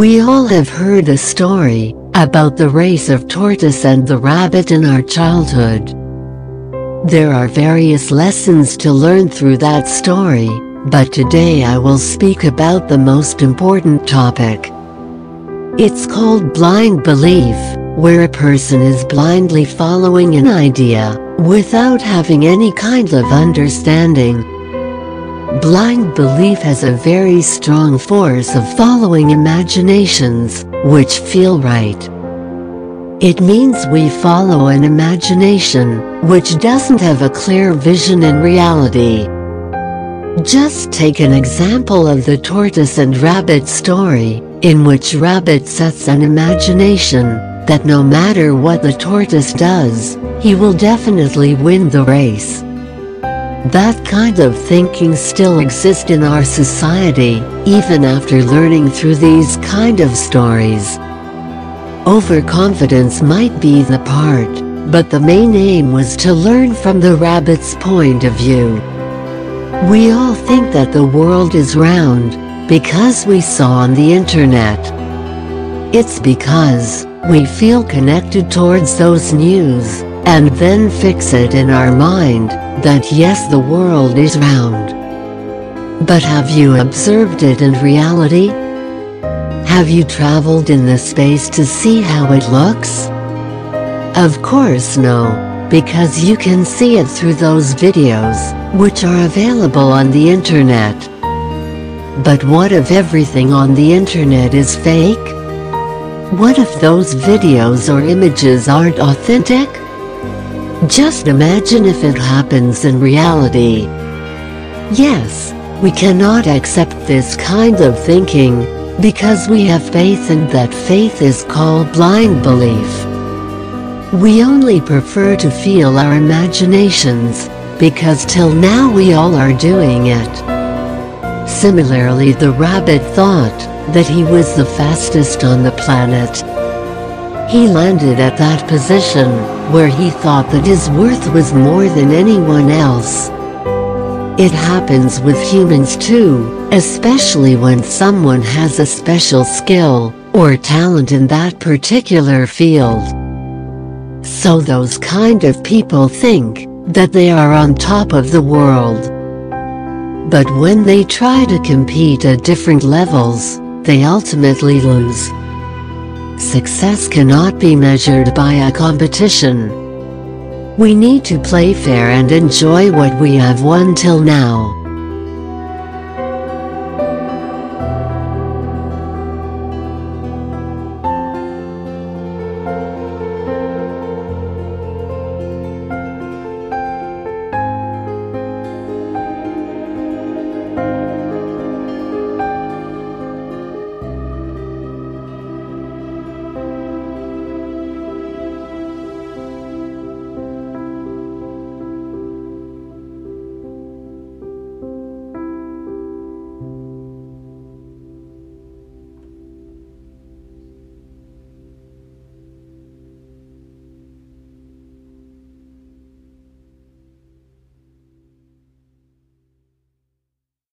We all have heard a story about the race of tortoise and the rabbit in our childhood. There are various lessons to learn through that story, but today I will speak about the most important topic. It's called blind belief, where a person is blindly following an idea without having any kind of understanding. Blind belief has a very strong force of following imaginations, which feel right. It means we follow an imagination, which doesn't have a clear vision in reality. Just take an example of the tortoise and rabbit story, in which rabbit sets an imagination, that no matter what the tortoise does, he will definitely win the race. That kind of thinking still exists in our society, even after learning through these kind of stories. Overconfidence might be the part, but the main aim was to learn from the rabbit's point of view. We all think that the world is round, because we saw on the internet. It's because, we feel connected towards those news, and then fix it in our mind, that yes the world is round. But have you observed it in reality? Have you traveled in the space to see how it looks? Of course no, because you can see it through those videos, which are available on the internet. But what if everything on the internet is fake? What if those videos or images aren't authentic? Just imagine if it happens in reality. Yes, we cannot accept this kind of thinking, because we have faith and that faith is called blind belief. We only prefer to feel our imaginations, because till now we all are doing it. Similarly the rabbit thought that he was the fastest on the planet. He landed at that position, where he thought that his worth was more than anyone else. It happens with humans too, especially when someone has a special skill, or talent in that particular field. So those kind of people think, that they are on top of the world. But when they try to compete at different levels, they ultimately lose. Success cannot be measured by a competition. We need to play fair and enjoy what we have won till now.